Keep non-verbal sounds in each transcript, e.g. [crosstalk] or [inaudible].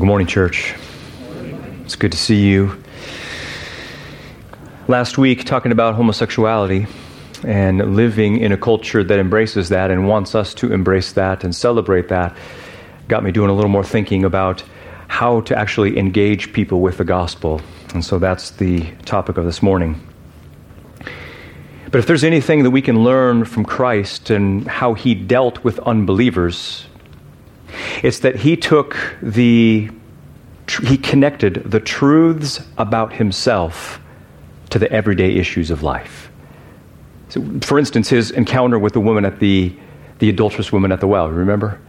Good morning, church. It's good to see you. Last week, talking about homosexuality and living in a culture that embraces that and wants us to embrace that and celebrate that, got me doing a little more thinking about how to actually engage people with the gospel. And so that's the topic of this morning. But if there's anything that we can learn from Christ and how he dealt with unbelievers, it's that he took the, he connected the truths about himself to the everyday issues of life. So, for instance, his encounter with the woman at the, the adulterous woman at the well, remember?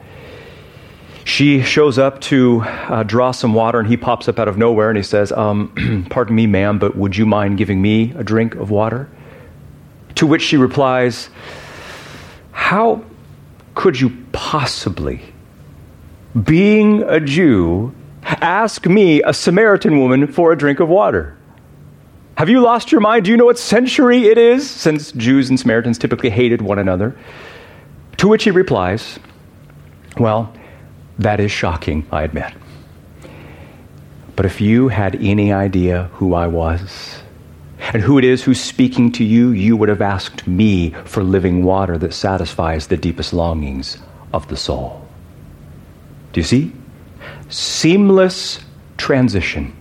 She shows up to uh, draw some water, and he pops up out of nowhere and he says, um, [clears throat] Pardon me, ma'am, but would you mind giving me a drink of water? To which she replies, How could you possibly being a Jew, ask me, a Samaritan woman, for a drink of water? Have you lost your mind? Do you know what century it is? Since Jews and Samaritans typically hated one another. To which he replies, Well, that is shocking, I admit. But if you had any idea who I was and who it is who's speaking to you, you would have asked me for living water that satisfies the deepest longings of the soul. Do you see? Seamless transition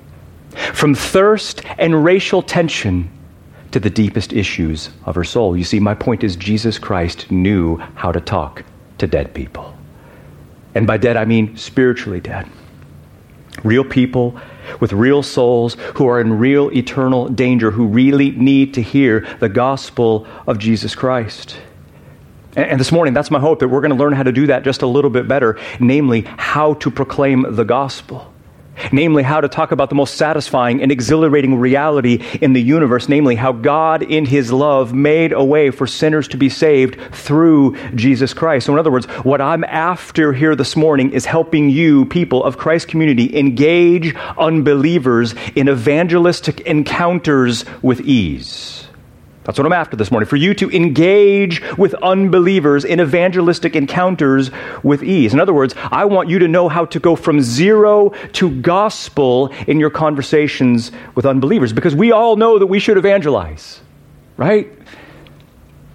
from thirst and racial tension to the deepest issues of her soul. You see, my point is Jesus Christ knew how to talk to dead people. And by dead, I mean spiritually dead. Real people with real souls who are in real eternal danger, who really need to hear the gospel of Jesus Christ. And this morning, that's my hope that we're going to learn how to do that just a little bit better, namely, how to proclaim the gospel. Namely, how to talk about the most satisfying and exhilarating reality in the universe, namely, how God, in His love, made a way for sinners to be saved through Jesus Christ. So, in other words, what I'm after here this morning is helping you, people of Christ community, engage unbelievers in evangelistic encounters with ease. That's what I'm after this morning. For you to engage with unbelievers in evangelistic encounters with ease. In other words, I want you to know how to go from zero to gospel in your conversations with unbelievers because we all know that we should evangelize, right?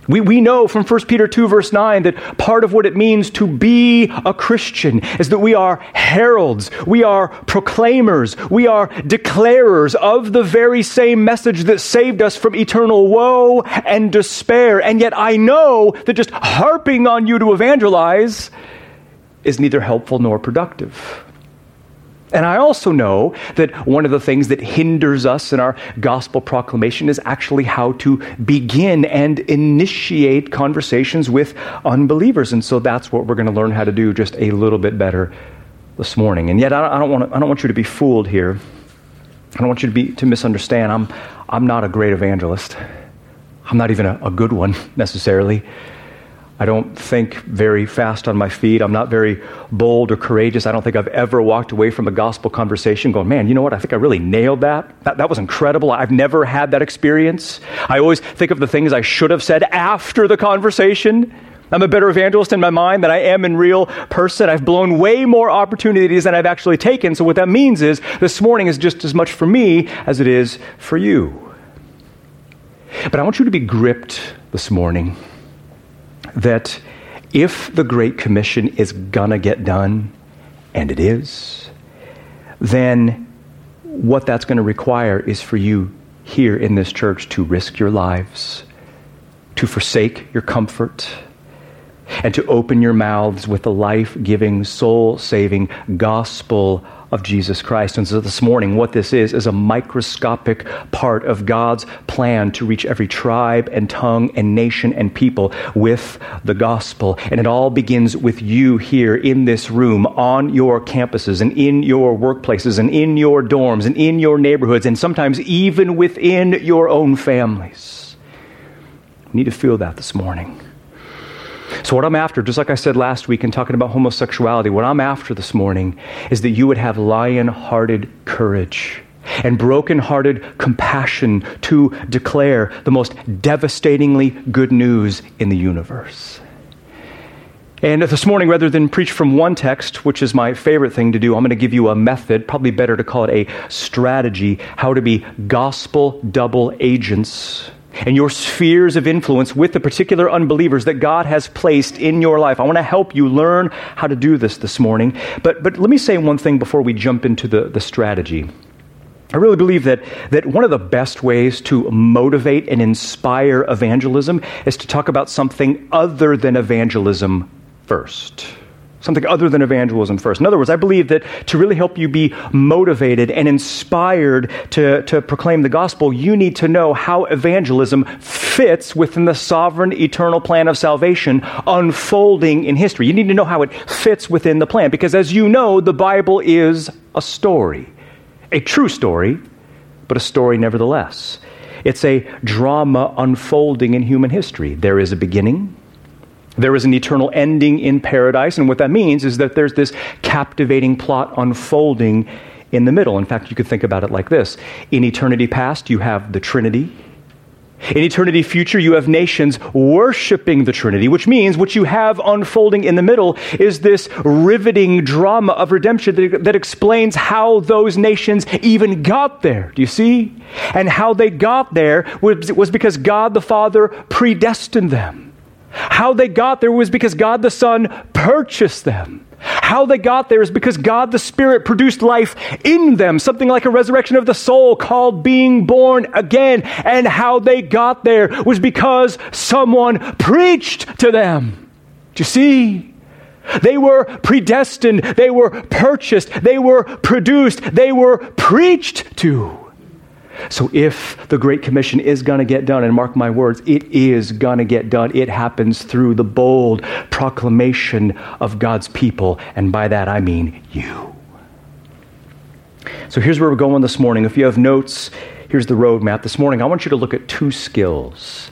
We, we know from 1 Peter 2, verse 9, that part of what it means to be a Christian is that we are heralds, we are proclaimers, we are declarers of the very same message that saved us from eternal woe and despair. And yet I know that just harping on you to evangelize is neither helpful nor productive. And I also know that one of the things that hinders us in our gospel proclamation is actually how to begin and initiate conversations with unbelievers. And so that's what we're going to learn how to do just a little bit better this morning. And yet, I don't, want, to, I don't want you to be fooled here. I don't want you to, be, to misunderstand. I'm, I'm not a great evangelist, I'm not even a, a good one necessarily. I don't think very fast on my feet. I'm not very bold or courageous. I don't think I've ever walked away from a gospel conversation going, man, you know what? I think I really nailed that. That, that was incredible. I've never had that experience. I always think of the things I should have said after the conversation. I'm a better evangelist in my mind than I am in real person. I've blown way more opportunities than I've actually taken. So, what that means is this morning is just as much for me as it is for you. But I want you to be gripped this morning that if the Great Commission is gonna get done, and it is, then what that's going to require is for you here in this church to risk your lives, to forsake your comfort, and to open your mouths with the life giving, soul saving gospel of Jesus Christ. And so this morning, what this is, is a microscopic part of God's plan to reach every tribe and tongue and nation and people with the gospel. And it all begins with you here in this room, on your campuses and in your workplaces and in your dorms and in your neighborhoods and sometimes even within your own families. We need to feel that this morning. So, what I'm after, just like I said last week in talking about homosexuality, what I'm after this morning is that you would have lion hearted courage and broken-hearted compassion to declare the most devastatingly good news in the universe. And this morning, rather than preach from one text, which is my favorite thing to do, I'm going to give you a method, probably better to call it a strategy, how to be gospel double agents and your spheres of influence with the particular unbelievers that God has placed in your life. I want to help you learn how to do this this morning. But, but let me say one thing before we jump into the, the strategy. I really believe that, that one of the best ways to motivate and inspire evangelism is to talk about something other than evangelism first. Something other than evangelism first. In other words, I believe that to really help you be motivated and inspired to, to proclaim the gospel, you need to know how evangelism fits within the sovereign eternal plan of salvation unfolding in history. You need to know how it fits within the plan because, as you know, the Bible is a story, a true story, but a story nevertheless. It's a drama unfolding in human history. There is a beginning, there is an eternal ending in paradise, and what that means is that there's this captivating plot unfolding in the middle. In fact, you could think about it like this In eternity past, you have the Trinity. In eternity future, you have nations worshiping the Trinity, which means what you have unfolding in the middle is this riveting drama of redemption that, that, explains how those nations even got there. Do you see? And how they got there was, was because God the Father predestined them. How they got there was because God the Son purchased them. How they got there is because God the Spirit produced life in them, something like a resurrection of the soul called being born again. And how they got there was because someone preached to them. Do you see? They were predestined, they were purchased, they were produced, they were preached to. So if the Great Commission is going to get done, and mark my words, it is going to get done, it happens through the bold proclamation of God's people, and by that I mean you. So here's where we're going this morning. If you have notes, here's the roadmap. This morning, I want you to look at two skills.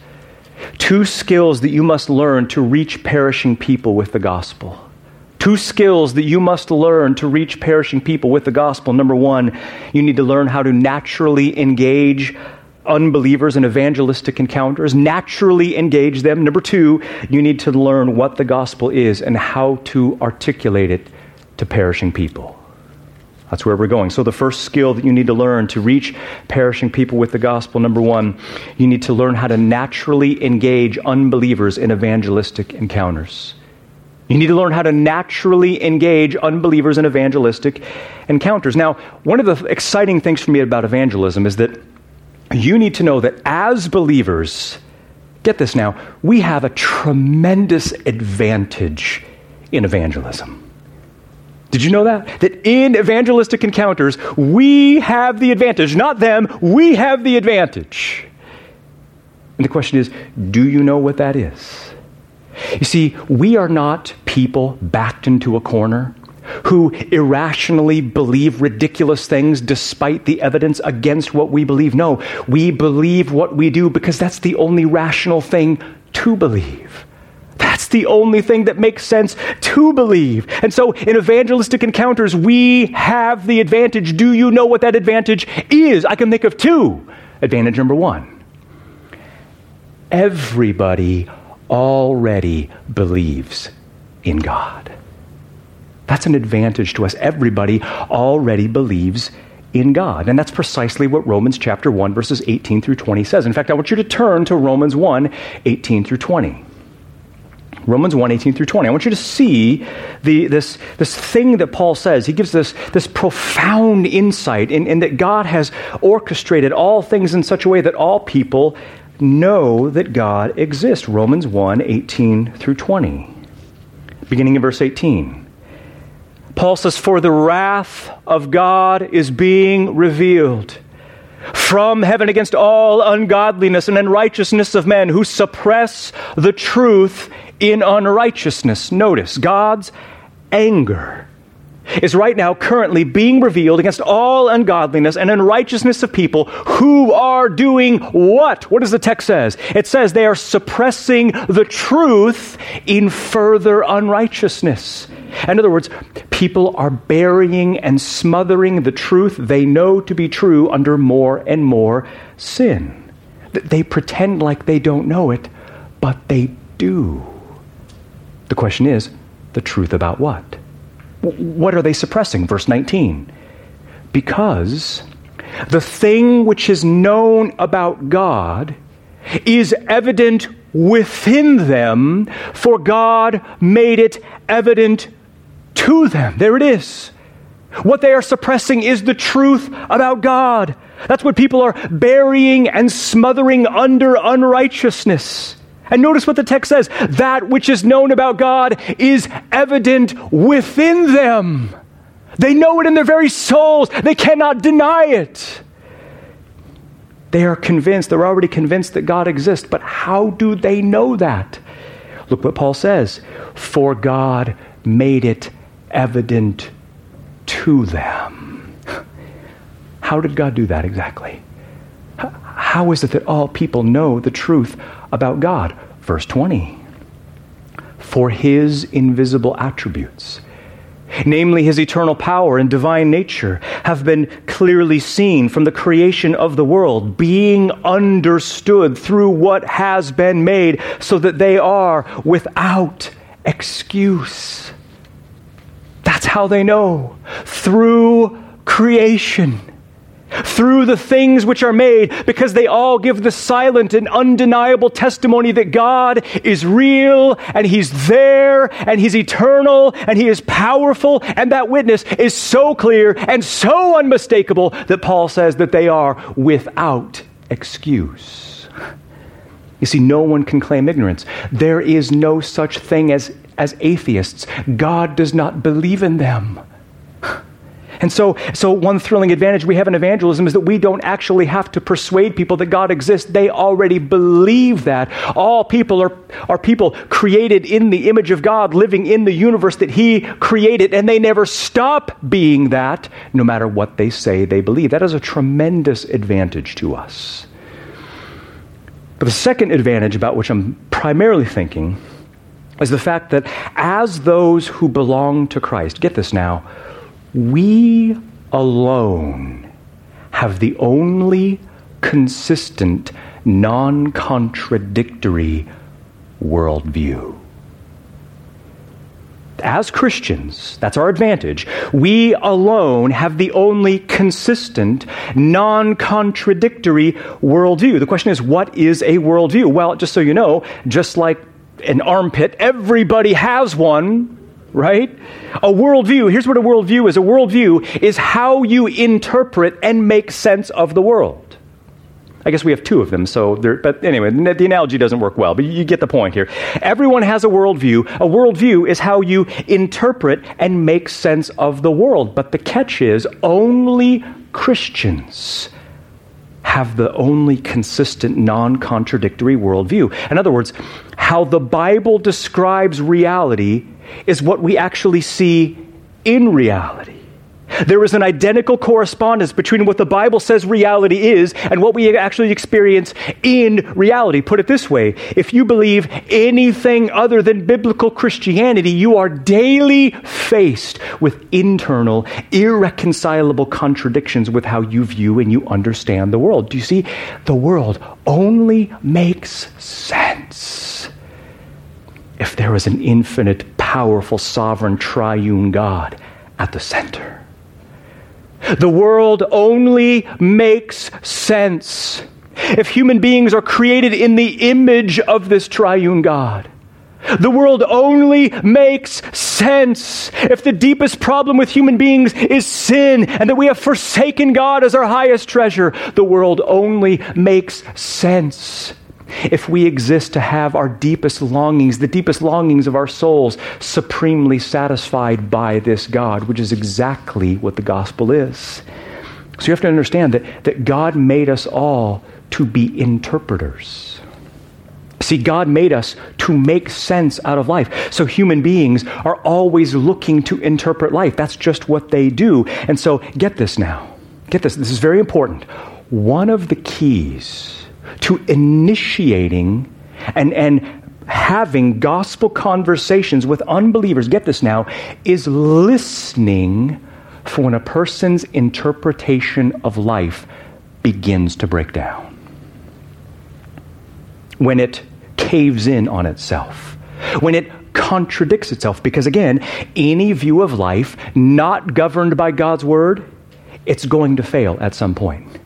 Two skills that you must learn to reach perishing people with the gospel. Two skills that you must learn to reach perishing people with the gospel. Number one, you need to learn how to naturally engage unbelievers in evangelistic encounters, naturally engage them. Number two, you need to learn what the gospel is and how to articulate it to perishing people. That's where we're going. So, the first skill that you need to learn to reach perishing people with the gospel, number one, you need to learn how to naturally engage unbelievers in evangelistic encounters. You need to learn how to naturally engage unbelievers in evangelistic encounters. Now, one of the exciting things for me about evangelism is that you need to know that as believers, get this now, we have a tremendous advantage in evangelism. Did you know that? That in evangelistic encounters, we have the advantage, not them, we have the advantage. And the question is do you know what that is? You see, we are not people backed into a corner who irrationally believe ridiculous things despite the evidence against what we believe. No, we believe what we do because that's the only rational thing to believe. That's the only thing that makes sense to believe. And so in evangelistic encounters, we have the advantage. Do you know what that advantage is? I can think of two. Advantage number one everybody already believes in God. That's an advantage to us. Everybody already believes in God. And that's precisely what Romans chapter 1, verses 18 through 20 says. In fact, I want you to turn to Romans 1, 18 through 20. Romans 1, 18 through 20. I want you to see the, this, this thing that Paul says. He gives this, this profound insight in, in that God has orchestrated all things in such a way that all people know that God exists. Romans 1 18 through 20. Beginning in verse 18. Paul says, For the wrath of God is being revealed from heaven against all ungodliness and unrighteousness of men who suppress the truth in unrighteousness. Notice, God's anger is right now currently being revealed against all ungodliness and unrighteousness of people who are doing what? What does the text says? It says they are suppressing the truth in further unrighteousness. In other words, people are burying and smothering the truth they know to be true under more and more sin. They pretend like they don't know it, but they do. The question is, The truth about what? What are they suppressing? Verse 19. Because the thing which is known about God is evident within them, for God made it evident to them. There it is. What they are suppressing is the truth about God. That's what people are burying and smothering under unrighteousness. And notice what the text says that which is known about God is evident within them. They know it in their very souls, they cannot deny it. They are convinced, they're already convinced that God exists, but how do they know that? Look what Paul says For God made it evident to them. How did God do that exactly? How is it that all people know the truth about God? Verse 20. For his invisible attributes, namely his eternal power and divine nature, have been clearly seen from the creation of the world, being understood through what has been made, so that they are without excuse. That's how they know. Through creation. Through the things which are made, because they all give the silent and undeniable testimony that God is real and He's there and He's eternal and He is powerful. And that witness is so clear and so unmistakable that Paul says that they are without excuse. You see, no one can claim ignorance. There is no such thing as as atheists. God does not believe in them. And so, so one thrilling advantage we have in evangelism is that we don't actually have to persuade people that God exists. They already believe that. All people are, are people created in the image of God, living in the universe that He created, and they never stop being that, no matter what they say they believe. That is a tremendous advantage to us. But the second advantage about which I'm primarily thinking is the fact that as those who belong to Christ, get this now, we alone have the only consistent, non contradictory worldview. As Christians, that's our advantage. We alone have the only consistent, non contradictory worldview. The question is, what is a worldview? Well, just so you know, just like an armpit. Everybody has one, right? A worldview. Here's what a worldview is a worldview is how you interpret and make sense of the world. I guess we have two of them, so there, but anyway, the analogy doesn't work well, but you get the point here. Everyone has a worldview. A worldview is how you interpret and make sense of the world. But the catch is only Christians have the only consistent, non contradictory worldview. In other words, how the Bible describes reality is what we actually see in reality. There is an identical correspondence between what the Bible says reality is and what we actually experience in reality. Put it this way if you believe anything other than biblical Christianity, you are daily faced with internal, irreconcilable contradictions with how you view and you understand the world. Do you see? The world only makes sense if there is an infinite, powerful, sovereign, triune God at the center. The world only makes sense if human beings are created in the image of this triune God. The world only makes sense if the deepest problem with human beings is sin and that we have forsaken God as our highest treasure. The world only makes sense if we exist to have our deepest longings, the deepest longings of our souls, supremely satisfied by this God, which is exactly what the gospel is. So you have to understand that, that God made us all to be interpreters. See, God made us to make sense out of life. So human beings are always looking to interpret life. That's just what they do. And so get this now. Get this. This is very important. One of the keys to initiating and, and having gospel conversations with unbelievers, get this now, is listening for when a person's interpretation of life begins to break down. When it caves in on itself. When it contradicts itself because, again, any view of life not governed by God's word, it's going to fail at some point.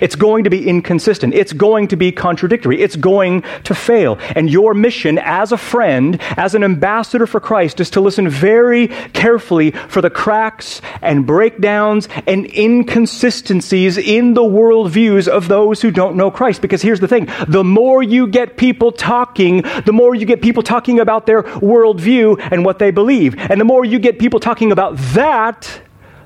It's going to be inconsistent. It's going to be contradictory. It's going to fail. And your mission as a friend, as an ambassador for Christ, is to listen very carefully for the cracks and breakdowns and inconsistencies in the worldviews of those who don't know Christ. Because here's the thing the more you get people talking, the more you get people talking about their worldview and what they believe. And the more you get people talking about that,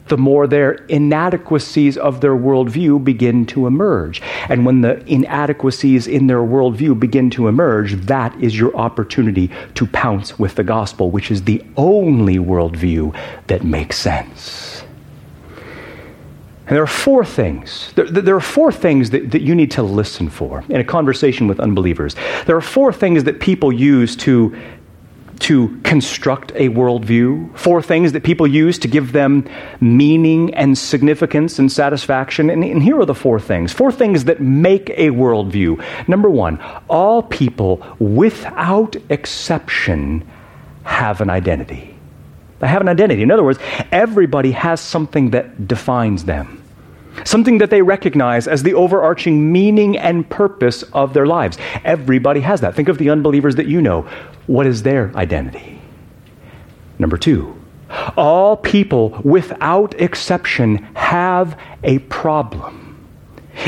the more their inadequacies of their worldview begin to emerge. And when the inadequacies in their worldview begin to emerge, that is your opportunity to pounce with the gospel, which is the only worldview that makes sense. And there are four things. There, there, are four things that, that you need to listen for in a conversation with unbelievers. There are four things that people use to to construct a worldview, four things that people use to give them meaning and significance and satisfaction. And, and, here are the four things four things that make a worldview. Number one, all people, without exception, have an identity. They have an identity. In other words, everybody has something that defines them something that they recognize as the overarching meaning and purpose of their lives. Everybody has that. Think of the unbelievers that you know. What is their identity? Number two, all people without exception have a problem.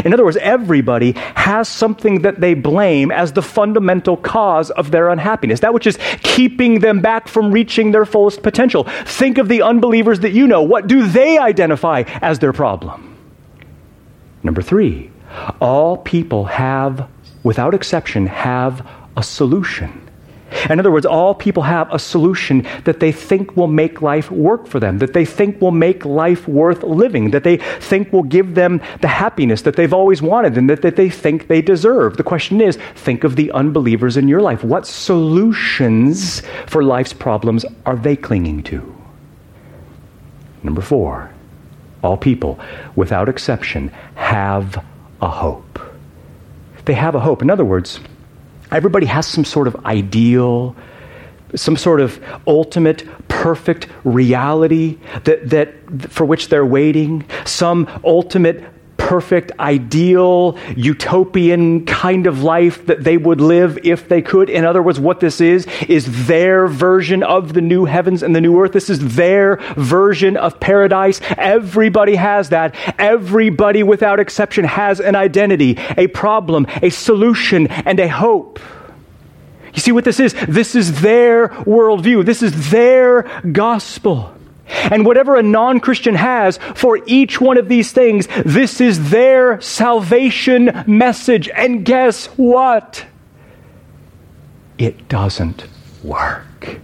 In other words, everybody has something that they blame as the fundamental cause of their unhappiness, that which is keeping them back from reaching their fullest potential. Think of the unbelievers that you know. What do they identify as their problem? Number three, all people have, without exception, have a solution. In other words, all people have a solution that they think will make life work for them, that they think will make life worth living, that they think will give them the happiness that they've always wanted and that, that they think they deserve. The question is think of the unbelievers in your life. What solutions for life's problems are they clinging to? Number four, all people, without exception, have a hope. They have a hope. In other words, everybody has some sort of ideal, some sort of ultimate, perfect reality that, that, for which they're waiting, some ultimate perfect, ideal, utopian kind of life that they would live if they could. In other words, what this is, is their version of the new heavens and the new earth. This is their version of paradise. Everybody has that. Everybody, without exception, has an identity, a problem, a solution, and a hope. You see what this is? This is their worldview. This is their gospel. And whatever a non Christian has for each one of these things, this is their salvation message. And guess what? It doesn't work.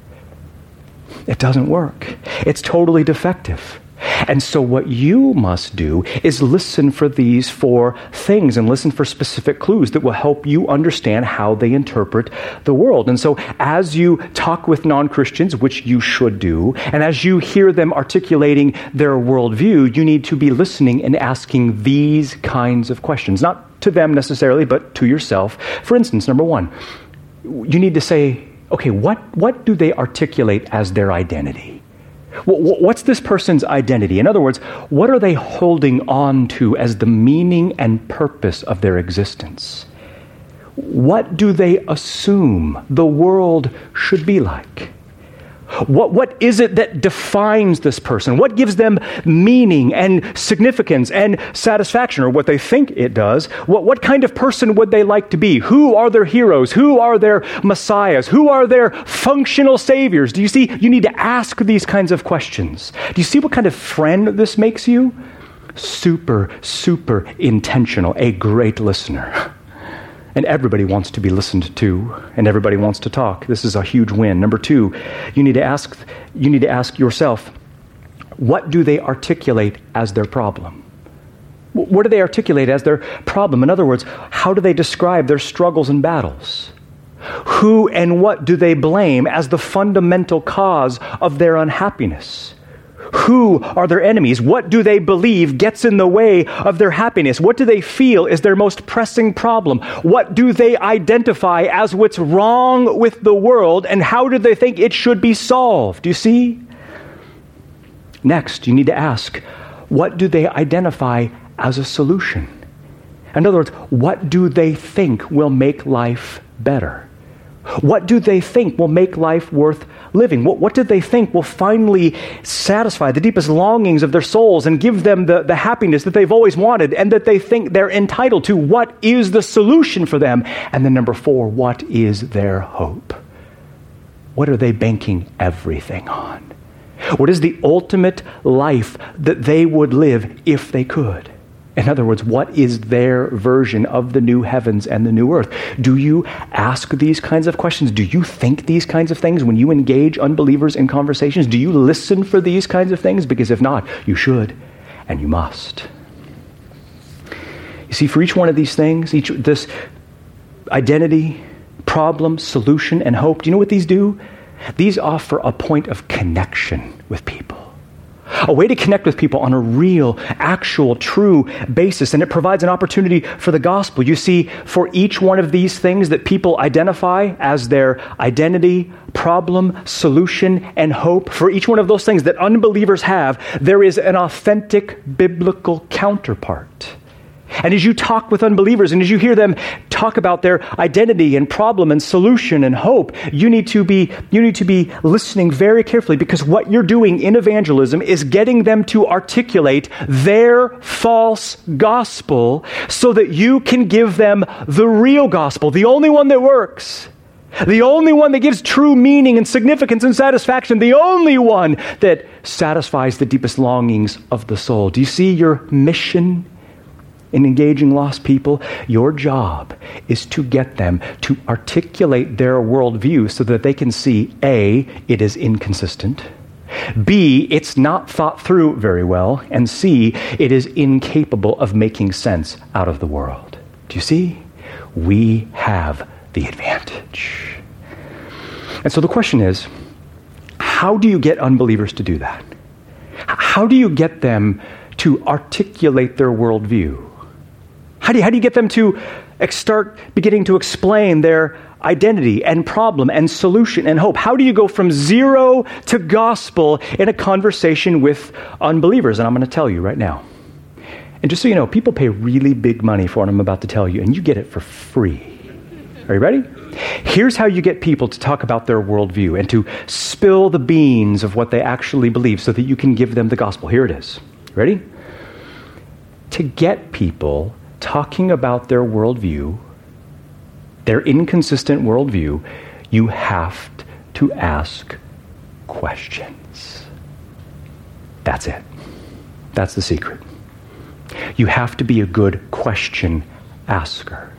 It doesn't work. It's totally defective. And so, what you must do is listen for these four things and listen for specific clues that will help you understand how they interpret the world. And so, as you talk with non Christians, which you should do, and as you hear them articulating their worldview, you need to be listening and asking these kinds of questions. Not to them necessarily, but to yourself. For instance, number one, you need to say, okay, what, what do they articulate as their identity? What's this person's identity? In other words, what are they holding on to as the meaning and purpose of their existence? What do they assume the world should be like? What, what is it that defines this person? What gives them meaning and significance and satisfaction, or what they think it does? What, what kind of person would they like to be? Who are their heroes? Who are their messiahs? Who are their functional saviors? Do you see? You need to ask these kinds of questions. Do you see what kind of friend this makes you? Super, super intentional, a great listener. [laughs] And everybody wants to be listened to, and everybody wants to talk. This is a huge win. Number two, you need to ask, you need to ask yourself, what do they articulate as their problem? What do they articulate as their problem? In other words, how do they describe their struggles and battles? Who and what do they blame as the fundamental cause of their unhappiness? Who are their enemies? What do they believe gets in the way of their happiness? What do they feel is their most pressing problem? What do they identify as what's wrong with the world, and how do they think it should be solved? Do You see? Next, you need to ask what do they identify as a solution? In other words, what do they think will make life better? What do they think will make life worth living? What, what do they think will finally satisfy the deepest longings of their souls and give them the, the happiness that they've always wanted and that they think they're entitled to? What is the solution for them? And then, number four, what is their hope? What are they banking everything on? What is the ultimate life that they would live if they could? In other words, what is their version of the new heavens and the new earth? Do you ask these kinds of questions? Do you think these kinds of things when you engage unbelievers in conversations? Do you listen for these kinds of things? Because if not, you should and you must. You see, for each one of these things, each this identity, problem, solution, and hope, do you know what these do? These offer a point of connection with people a way to connect with people on a real, actual, true basis. And it provides an opportunity for the gospel. You see, for each one of these things that people identify as their identity, problem, solution, and hope, for each one of those things that unbelievers have, there is an authentic biblical counterpart. And as you talk with unbelievers and as you hear them talk about their identity and problem and solution and hope, you need to be you need to be listening very carefully because what you're doing in evangelism is getting them to articulate their false gospel so that you can give them the real gospel, the only one that works. The only one that gives true meaning and significance and satisfaction, the only one that satisfies the deepest longings of the soul. Do you see your mission in engaging lost people, your job is to get them to articulate their worldview so that they can see A, it is inconsistent. B, it's not thought through very well. And C, it is incapable of making sense out of the world. Do you see? We have the advantage. And so the question is how do you get unbelievers to do that? How do you get them to articulate their worldview? How do you, how do you get them to start beginning to explain their identity and problem and solution and hope? How do you go from zero to gospel in a conversation with unbelievers? And I'm going to tell you right now. And just so you know, people pay really big money for what I'm about to tell you, and you get it for free. Are you ready? Here's how you get people to talk about their worldview and to spill the beans of what they actually believe so that you can give them the gospel. Here it is. Ready? To get people talking about their worldview, their inconsistent worldview, you have to ask questions. That's it. That's the secret. You have to be a good question asker.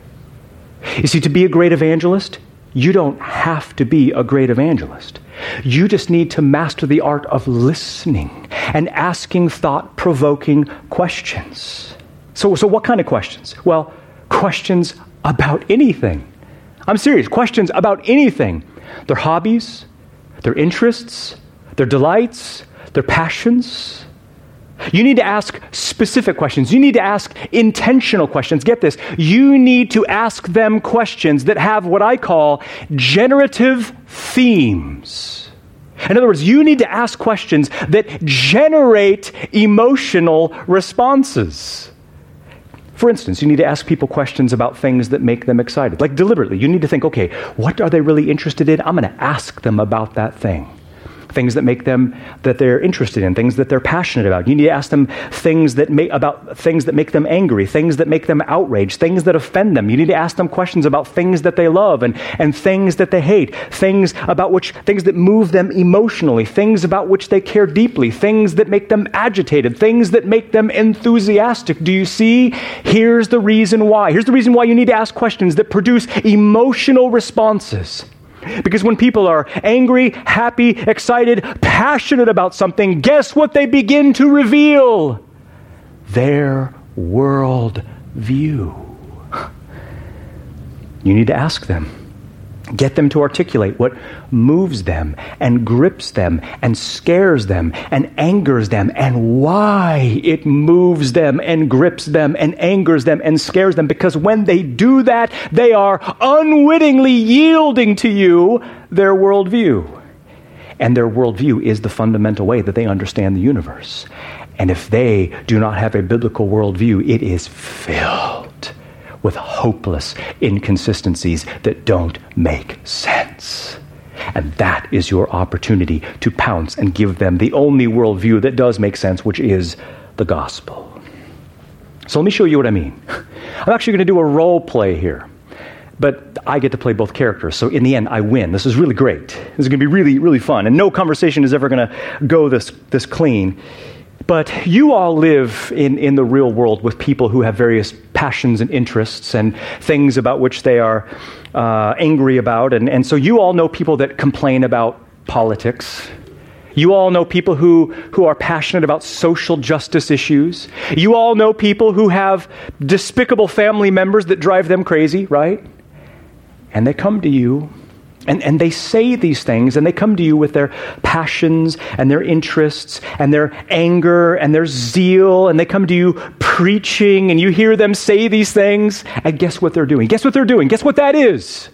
You see, to be a great evangelist, you don't have to be a great evangelist. You just need to master the art of listening and asking thought provoking questions. So, so what kind of questions? Well, questions about anything. I'm serious. Questions about anything. Their hobbies, their interests, their delights, their passions. You need to ask specific questions. You need to ask intentional questions. Get this. You need to ask them questions that have what I call generative themes. In other words, you need to ask questions that generate emotional responses. For instance, you need to ask people questions about things that make them excited. Like deliberately, you need to think, okay, what are they really interested in? I'm going to ask them about that thing things that make them that they're interested in, things that they're passionate about. You need to ask them things that make about things that make them angry, things that make them outraged, things that offend them. You need to ask them questions about things that they love and, and things that they hate, things about which things that move them emotionally, things about which they care deeply, things that make them agitated, things that make them enthusiastic. Do you see? Here's the reason why. Here's the reason why you need to ask questions that produce emotional responses. Because when people are angry, happy, excited, passionate about something, guess what they begin to reveal? Their world view. You need to ask them. Get them to articulate what moves them and grips them and scares them and angers them and why it moves them and grips them and angers them and scares them. Because when they do that, they are unwittingly yielding to you their worldview. And their worldview is the fundamental way that they understand the universe. And if they do not have a biblical worldview, it is filled with hopeless inconsistencies that don't make sense. And that is your opportunity to pounce and give them the only worldview that does make sense, which is the gospel. So let me show you what I mean. [laughs] I'm actually going to do a role play here. But I get to play both characters. So in the end, I win. This is really great. This is going to be really, really fun. And no conversation is ever going to go this, this clean but you all live in, in the real world with people who have various passions and interests and things about which they are uh, angry about. And, and so you all know people that complain about politics. You all know people who, who are passionate about social justice issues. You all know people who have despicable family members that drive them crazy, right? And they come to you and, and they say these things, and they come to you with their passions and their interests and their anger and their zeal, and they come to you preaching, and you hear them say these things, and guess what they're doing? Guess what they're doing? Guess what that is?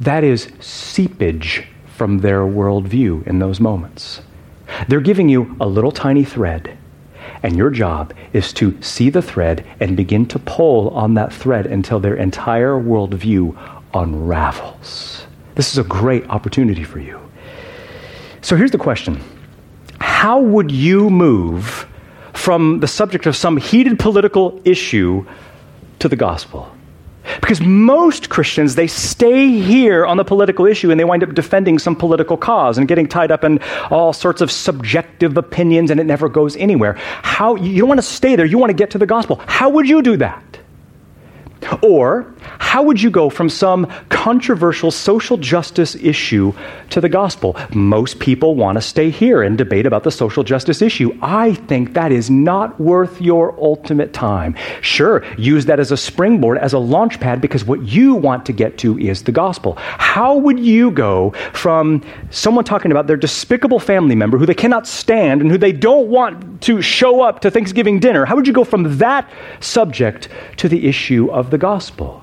That is seepage from their worldview in those moments. They're giving you a little tiny thread, and your job is to see the thread and begin to pull on that thread until their entire worldview unravels. This is a great opportunity for you. So here's the question How would you move from the subject of some heated political issue to the gospel? Because most Christians, they stay here on the political issue and they wind up defending some political cause and getting tied up in all sorts of subjective opinions and it never goes anywhere. How, you don't want to stay there, you want to get to the gospel. How would you do that? Or, how would you go from some controversial social justice issue to the gospel? Most people want to stay here and debate about the social justice issue. I think that is not worth your ultimate time. Sure, use that as a springboard, as a launch pad, because what you want to get to is the gospel. How would you go from someone talking about their despicable family member who they cannot stand and who they don't want to show up to Thanksgiving dinner? How would you go from that subject to the issue of the gospel.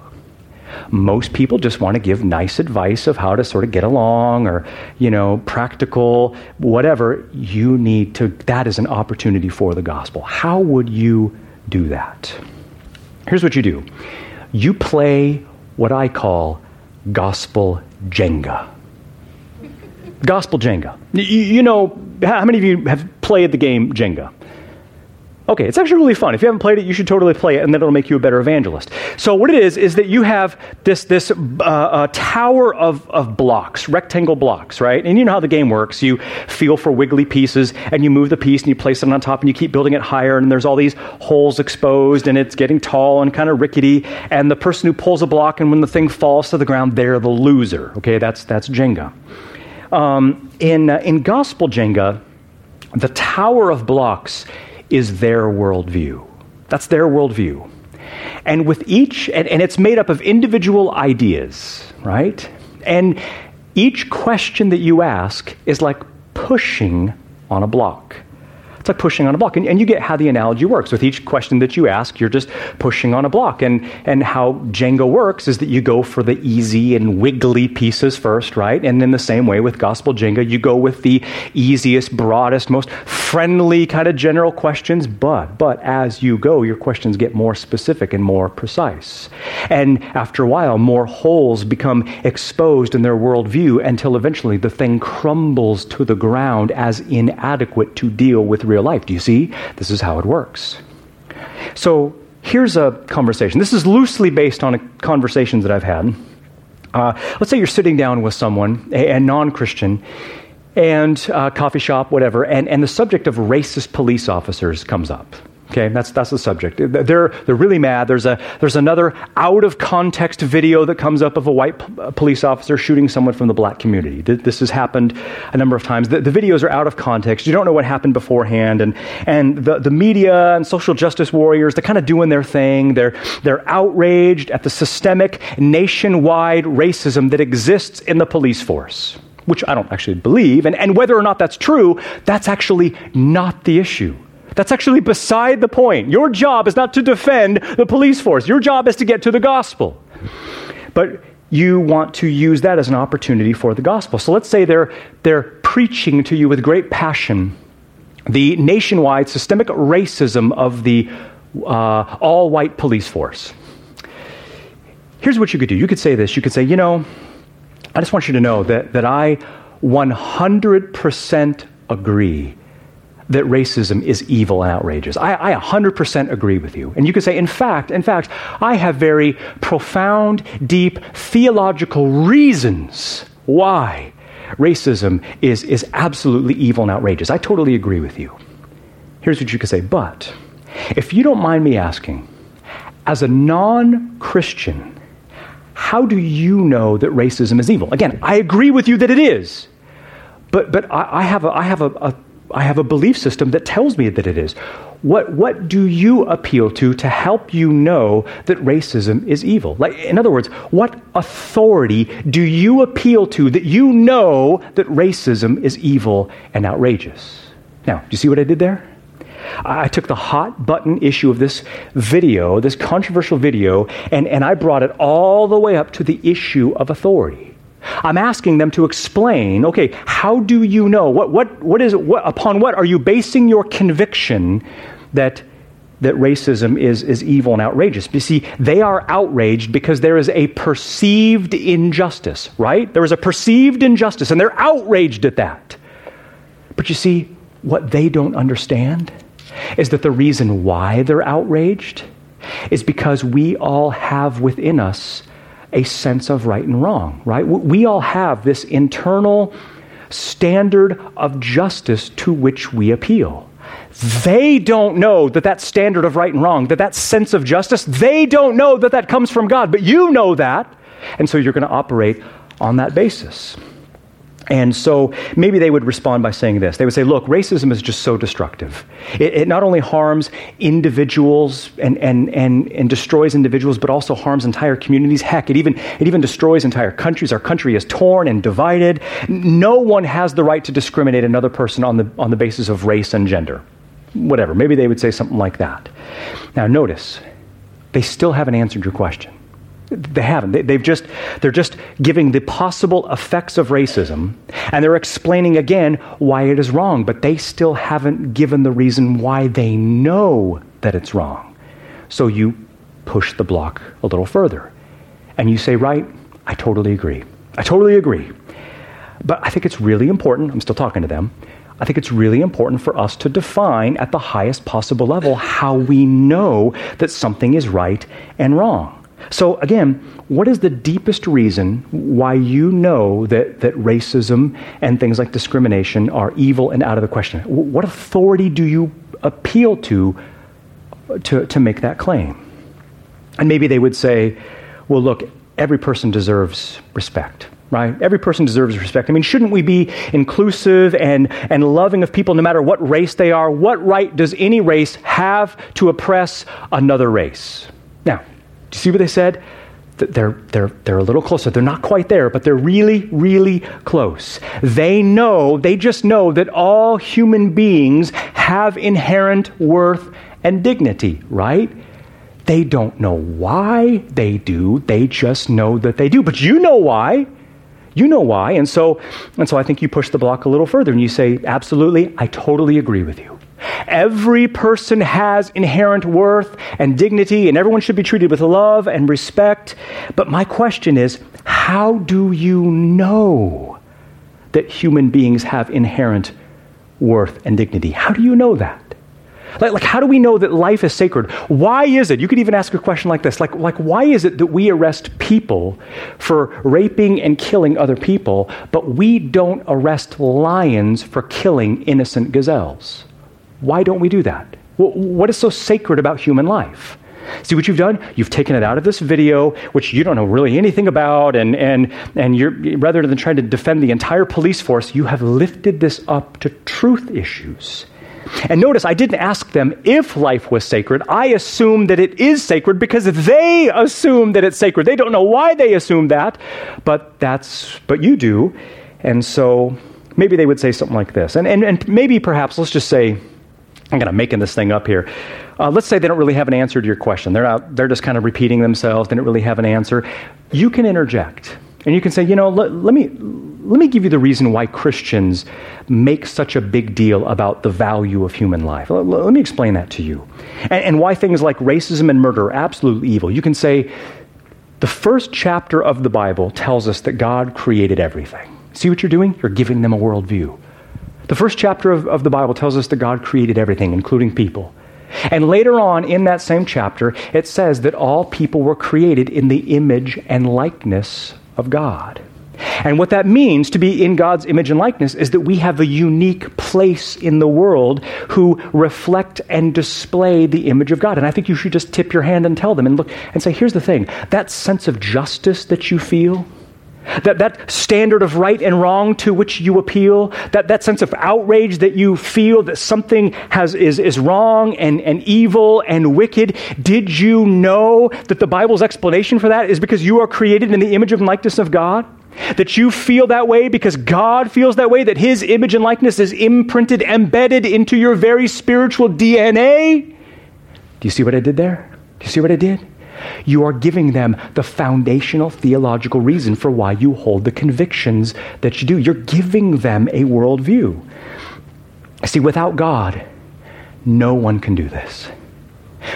Most people just want to give nice advice of how to sort of get along or, you know, practical, whatever. You need to, that is an opportunity for the gospel. How would you do that? Here's what you do you play what I call gospel Jenga. Gospel Jenga. You, you know, how many of you have played the game Jenga? Okay, it's actually really fun. If you haven't played it, you should totally play it, and then it'll make you a better evangelist. So, what it is is that you have this this uh, tower of of blocks, rectangle blocks, right? And you know how the game works. You feel for wiggly pieces, and you move the piece, and you place it on top, and you keep building it higher, and there's all these holes exposed, and it's getting tall and kind of rickety. And the person who pulls a block, and when the thing falls to the ground, they're the loser. Okay, that's that's Jenga. Um, in uh, in Gospel Jenga, the tower of blocks is their worldview. That's their worldview. And with each, and, and it's made up of individual ideas, right? And each question that you ask is like pushing on a block. It's like pushing on a block. And, and, you get how the analogy works. With each question that you ask, you're just pushing on a block. And, and how Jenga works is that you go for the easy and wiggly pieces first, right? And in the same way with Gospel Jenga, you go with the easiest, broadest, most friendly kind of general questions. But, but as you go, your questions get more specific and more precise. And after a while, more holes become exposed in their worldview until eventually the thing crumbles to the ground as inadequate to deal with real life. Do you see? This is how it works. So here's a conversation. This is loosely based on conversations that I've had. Uh, let's say you're sitting down with someone, a, a non Christian, and coffee shop, whatever, and, and the subject of racist police officers comes up. Okay, that's, that's the subject. They're, they're really mad. There's, a, there's another out of context video that comes up of a white p- uh, police officer shooting someone from the black community. This has happened a number of times. The, the, videos are out of context. You don't know what happened beforehand. And, and the, the media and social justice warriors, they're kind of doing their thing. They're, they're outraged at the systemic nationwide racism that exists in the police force, which I don't actually believe. And, and whether or not that's true, that's actually not the issue. That's actually beside the point. Your job is not to defend the police force, your job is to get to the gospel. But you want to use that as an opportunity for the gospel. So let's say they're, they're preaching to you with great passion the nationwide systemic racism of the uh, all white police force. Here's what you could do you could say this you could say, you know, I just want you to know that, that I 100% agree that racism is evil and outrageous. I, I 100% agree with you. And you could say, in fact, in fact, I have very profound, deep theological reasons why racism is, is absolutely evil and outrageous. I totally agree with you. Here's what you could say, but if you don't mind me asking, as a non Christian, how do you know that racism is evil? Again, I agree with you that it is. But, but I, I have, a, I have a, a I have a belief system that tells me that it is. What, what do you appeal to to help you know that racism is evil? Like, in other words, what authority do you appeal to that you know that racism is evil and outrageous? Now, do you see what I did there? I took the hot button issue of this video, this controversial video, and, and I brought it all the way up to the issue of authority. I'm asking them to explain okay, how do you know? What, what, what is, what, upon what are you basing your conviction that, that racism is, is evil and outrageous? You see, they are outraged because there is a perceived injustice, right? There is a perceived injustice, and they're outraged at that. But you see, what they don't understand is that the reason why they're outraged is because we all have within us a sense of right and wrong, right? We all have this internal standard of justice to which we appeal. They don't know that that standard of right and wrong, that that sense of justice, they don't know that that comes from God, but you know that. And so you're going to operate on that basis. And so maybe they would respond by saying this. They would say, look, racism is just so destructive. It, it, not only harms individuals and, and, and, and destroys individuals, but also harms entire communities. Heck, it even, it even destroys entire countries. Our country is torn and divided. No one has the right to discriminate another person on the, on the basis of race and gender. Whatever. Maybe they would say something like that. Now, notice, they still haven't answered your question. They haven't. They, have just, they're just giving the possible effects of racism, and they're explaining again why it is wrong, but they still haven't given the reason why they know that it's wrong. So you push the block a little further, and you say, Right, I totally agree. I totally agree. But I think it's really important, I'm still talking to them, I think it's really important for us to define at the highest possible level how we know that something is right and wrong. So, again, what is the deepest reason why you know that, that racism and things like discrimination are evil and out of the question? What authority do you appeal to to, to make that claim? And maybe they would say, well, look, every person deserves respect right? Every person deserves respect. I mean, shouldn't we be inclusive and, and loving of people no matter what race they are? What right does any race have to oppress another race? Now, you see what they said? They're, they're, they're a little closer. They're not quite there, but they're really, really close. They know, they just know that all human beings have inherent worth and dignity, right? They don't know why they do, they just know that they do. But you know why. You know why. And so, and so I think you push the block a little further and you say, absolutely, I totally agree with you. Every person has inherent worth and dignity, and everyone should be treated with love and respect. But my question is how do you know that human beings have inherent worth and dignity? How do you know that? Like, like, how do we know that life is sacred? Why is it? You could even ask a question like this like, like, why is it that we arrest people for raping and killing other people, but we don't arrest lions for killing innocent gazelles? Why don't we do that? What is so sacred about human life? See what you've done? You've taken it out of this video, which you don't know really anything about, and, and, and you're, rather than trying to defend the entire police force, you have lifted this up to truth issues. And notice, I didn't ask them if life was sacred. I assume that it is sacred because they assume that it's sacred. They don't know why they assume that, but that's, but you do. And so maybe they would say something like this. And, and, and maybe perhaps, let's just say, I'm kind of making this thing up here. Uh, let's say they don't really have an answer to your question. They're, they're just kind of repeating themselves. They don't really have an answer. You can interject. And you can say, you know, let, let, me, let me give you the reason why Christians make such a big deal about the value of human life. Let, let me explain that to you. And, and why things like racism and murder are absolutely evil. You can say, the first chapter of the Bible tells us that God created everything. See what you're doing? You're giving them a worldview. The first chapter of, of the Bible tells us that God created everything, including people. And later on in that same chapter, it says that all people were created in the image and likeness of God. And what that means to be in God's image and likeness is that we have a unique place in the world who reflect and display the image of God. And I think you should just tip your hand and tell them and look and say, here's the thing that sense of justice that you feel, that, that standard of right and wrong to which you appeal, that, that sense of outrage that you feel that something has, is, is wrong and, and evil and wicked, did you know that the Bible's explanation for that is because you are created in the image and likeness of God? That you feel that way because God feels that way, that His image and likeness is imprinted, embedded into your very spiritual DNA? Do you see what I did there? Do you see what I did? You are giving them the foundational theological reason for why you hold the convictions that you do. You're giving them a worldview. See, without God, no one can do this.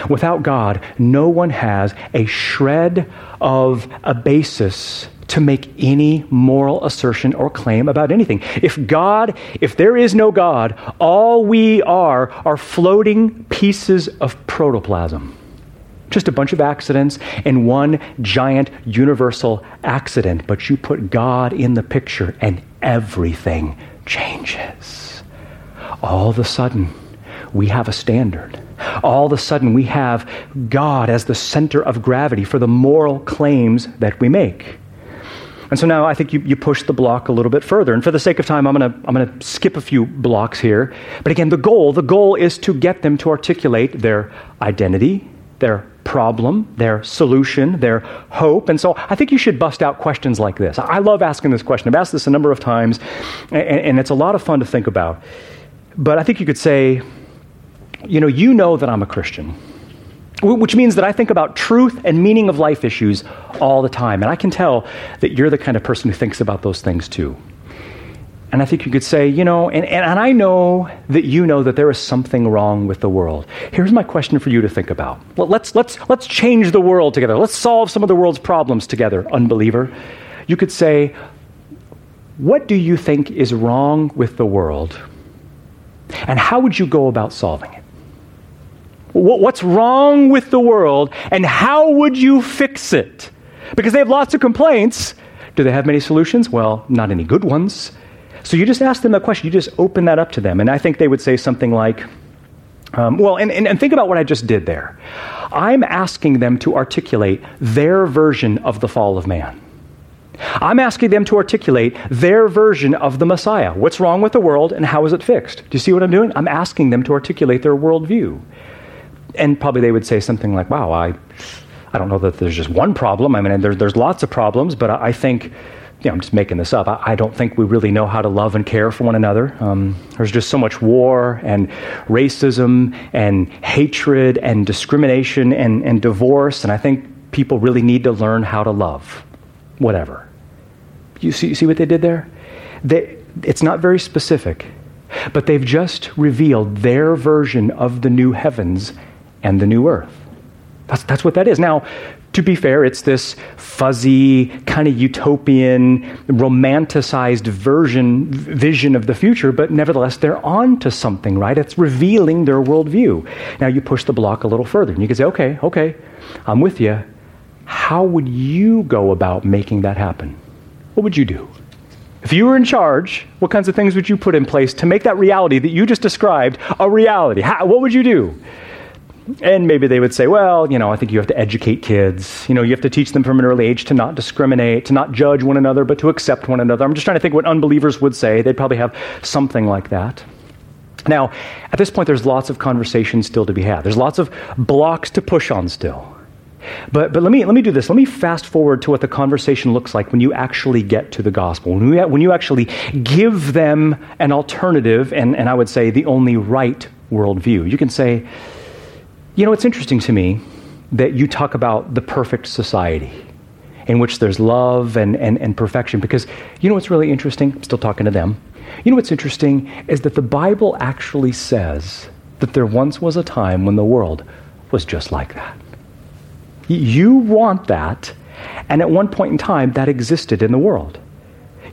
Without God, no one has a shred of a basis to make any moral assertion or claim about anything. If God, if there is no God, all we are are floating pieces of protoplasm. Just a bunch of accidents and one giant universal accident. But you put God in the picture and everything changes. All of a sudden, we have a standard. All of a sudden, we have God as the center of gravity for the moral claims that we make. And so now I think you, you push the block a little bit further. And for the sake of time, I'm going to I'm to skip a few blocks here. But again, the goal, the goal is to get them to articulate their identity, their problem, their solution, their hope. And so I think you should bust out questions like this. I love asking this question. I've asked this a number of times, and, and it's a lot of fun to think about. But I think you could say, you know, you know that I'm a Christian which means that I think about truth and meaning of life issues all the time. And I can tell that you're the kind of person who thinks about those things too. And I think you could say, you know, and, and, and, I know that you know that there is something wrong with the world. Here's my question for you to think about. Well, let's, let's, let's change the world together. Let's solve some of the world's problems together, unbeliever. You could say, what do you think is wrong with the world? And how would you go about solving it? What's wrong with the world, and how would you fix it? Because they have lots of complaints. Do they have many solutions? Well, not any good ones. So you just ask them a question, you just open that up to them. And I think they would say something like, um, well, and, and, and think about what I just did there. I'm asking them to articulate their version of the fall of man. I'm asking them to articulate their version of the Messiah. What's wrong with the world and how is it fixed? Do you see what I'm doing? I'm asking them to articulate their worldview. And probably they would say something like, wow, I, I don't know that there's just one problem. I mean, there, there's lots of problems, but I, I think you know, I'm just making this up. I, I, don't think we really know how to love and care for one another. Um, there's just so much war and racism and hatred and discrimination and, and divorce, and I think people really need to learn how to love. Whatever. You see, you see what they did there? They, it's not very specific, but they've just revealed their version of the new heavens and the new earth. That's, that's what that is. Now, to be fair, it's this fuzzy, kind of utopian, romanticized version, vision of the future, but nevertheless, they're on to something, right? It's revealing their worldview. Now, you push the block a little further, and you can say, okay, okay, I'm with you. How would you go about making that happen? What would you do? If you were in charge, what kinds of things would you put in place to make that reality that you just described a reality? How, what would you do? And maybe they would say, well, you know, I think you have to educate kids. You know, you have to teach them from an early age to not discriminate, to not judge one another, but to accept one another. I'm just trying to think what unbelievers would say. They'd probably have something like that. Now, at this point, there's lots of conversation still to be had. There's lots of blocks to push on still. But, but let, me, let me do this. Let me fast forward to what the conversation looks like when you actually get to the gospel, when, we, when you actually give them an alternative, and, and I would say the only right worldview. You can say, you know, it's interesting to me that you talk about the perfect society in which there's love and, and, and perfection, because you know what's really interesting? I'm still talking to them. You know what's interesting is that the Bible actually says that there once was a time when the world was just like that. You want that, and at one point in time, that existed in the world.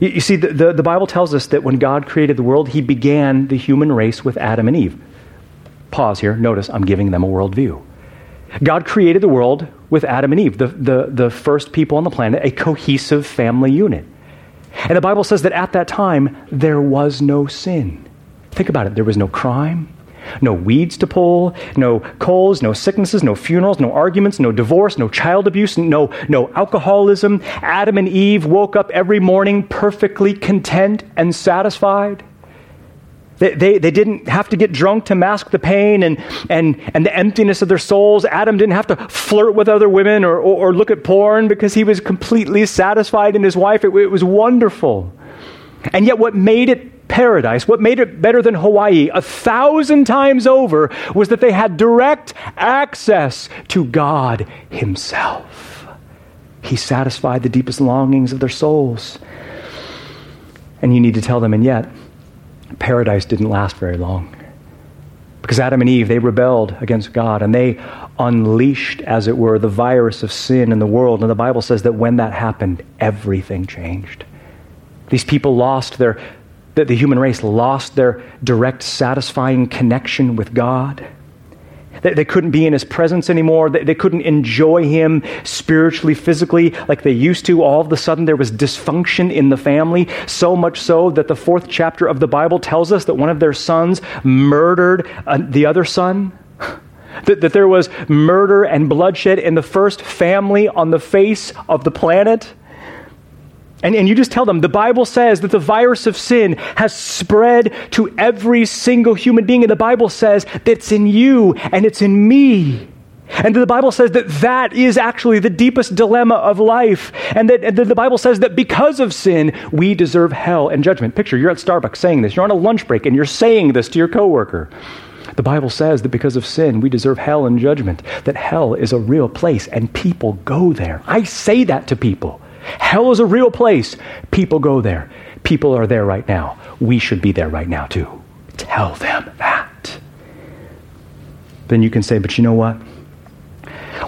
You, see, the, the, the Bible tells us that when God created the world, He began the human race with Adam and Eve. Pause here. Notice I'm giving them a worldview. God created the world with Adam and Eve, the, the, the first people on the planet, a cohesive family unit. And the Bible says that at that time, there was no sin. Think about it. There was no crime, no weeds to pull, no colds, no sicknesses, no funerals, no arguments, no divorce, no child abuse, no, no alcoholism. Adam and Eve woke up every morning perfectly content and satisfied. They, they, they, didn't have to get drunk to mask the pain and, and, and the emptiness of their souls. Adam didn't have to flirt with other women or, or, or look at porn because he was completely satisfied in his wife. It, it was wonderful. And yet, what made it paradise, what made it better than Hawaii a thousand times over, was that they had direct access to God Himself. He satisfied the deepest longings of their souls. And you need to tell them, and yet, paradise didn't last very long. Because Adam and Eve, they rebelled against God and they unleashed, as it were, the virus of sin in the world. And the Bible says that when that happened, everything changed. These people lost their, the, human race lost their direct, satisfying connection with God. They, they couldn't be in his presence anymore. They, they couldn't enjoy him spiritually, physically, like they used to. All of a sudden, there was dysfunction in the family, so much so that the fourth chapter of the Bible tells us that one of their sons murdered uh, the other son. [laughs] That, that there was murder and bloodshed in the first family on the face of the planet. And, and you just tell them the Bible says that the virus of sin has spread to every single human being. And the Bible says that it's in you and it's in me. And the Bible says that that is actually the deepest dilemma of life. And that, and the Bible says that because of sin, we deserve hell and judgment. Picture, you're at Starbucks saying this. You're on a lunch break and you're saying this to your coworker. The Bible says that because of sin, we deserve hell and judgment. That hell is a real place and people go there. I say that to people. Hell is a real place. People go there. People are there right now. We should be there right now, too. Tell them that. Then you can say, but you know what?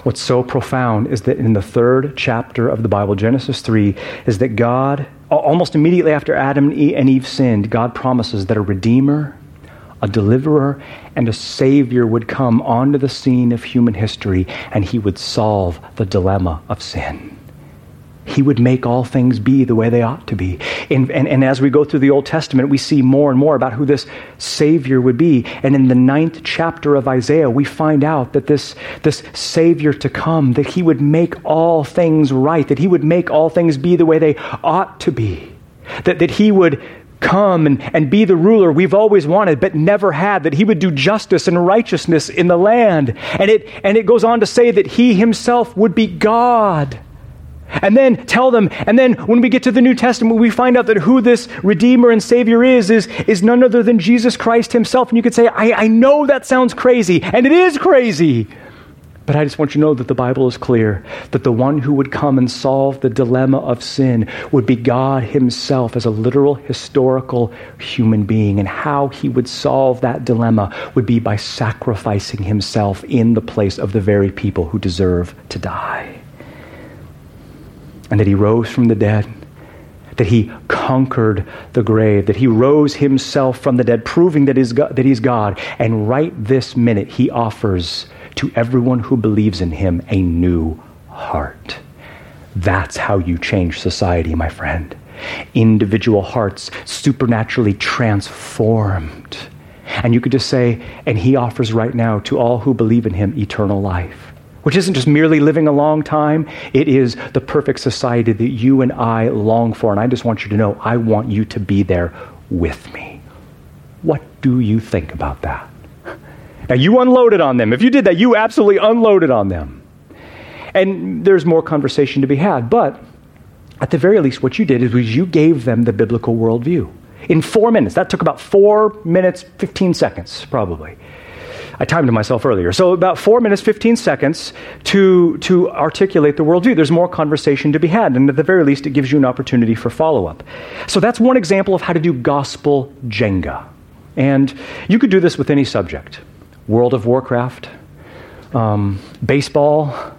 What's so profound is that in the third chapter of the Bible, Genesis 3, is that God, almost immediately after Adam and Eve sinned, God promises that a redeemer, a deliverer, and a savior would come onto the scene of human history, and he would solve the dilemma of sin. He would make all things be the way they ought to be. And, and, and, as we go through the Old Testament, we see more and more about who this Savior would be. And in the ninth chapter of Isaiah, we find out that this, this Savior to come, that He would make all things right, that He would make all things be the way they ought to be, that, that He would come and, and be the ruler we've always wanted but never had, that he would do justice and righteousness in the land. And it, and it goes on to say that he himself would be God and then tell them. And then when we get to the New Testament, we find out that who this Redeemer and Savior is, is, is none other than Jesus Christ Himself. And you could say, I, I know that sounds crazy, and it is crazy. But I just want you to know that the Bible is clear that the one who would come and solve the dilemma of sin would be God Himself as a literal historical human being. And how He would solve that dilemma would be by sacrificing Himself in the place of the very people who deserve to die and that he rose from the dead, that he conquered the grave, that he rose himself from the dead, proving that he's God, that he's God. And right this minute, he offers to everyone who believes in him a new heart. That's how you change society, my friend. individual hearts supernaturally transformed. And you could just say, and he offers right now to all who believe in him eternal life, which isn't just merely living a long time, it is the perfect society that you and I long for. And I just want you to know, I want you to be there with me. What do you think about that? Now, you unloaded on them. If you did that, you absolutely unloaded on them. And there's more conversation to be had, but at the very least, what you did is you gave them the biblical worldview in four minutes. That took about four minutes, 15 seconds, probably. I timed myself earlier. So, about four minutes, 15 seconds to, to articulate the worldview. There's more conversation to be had, and at the very least, it gives you an opportunity for follow up. So, that's one example of how to do gospel Jenga. And you could do this with any subject World of Warcraft, um, baseball,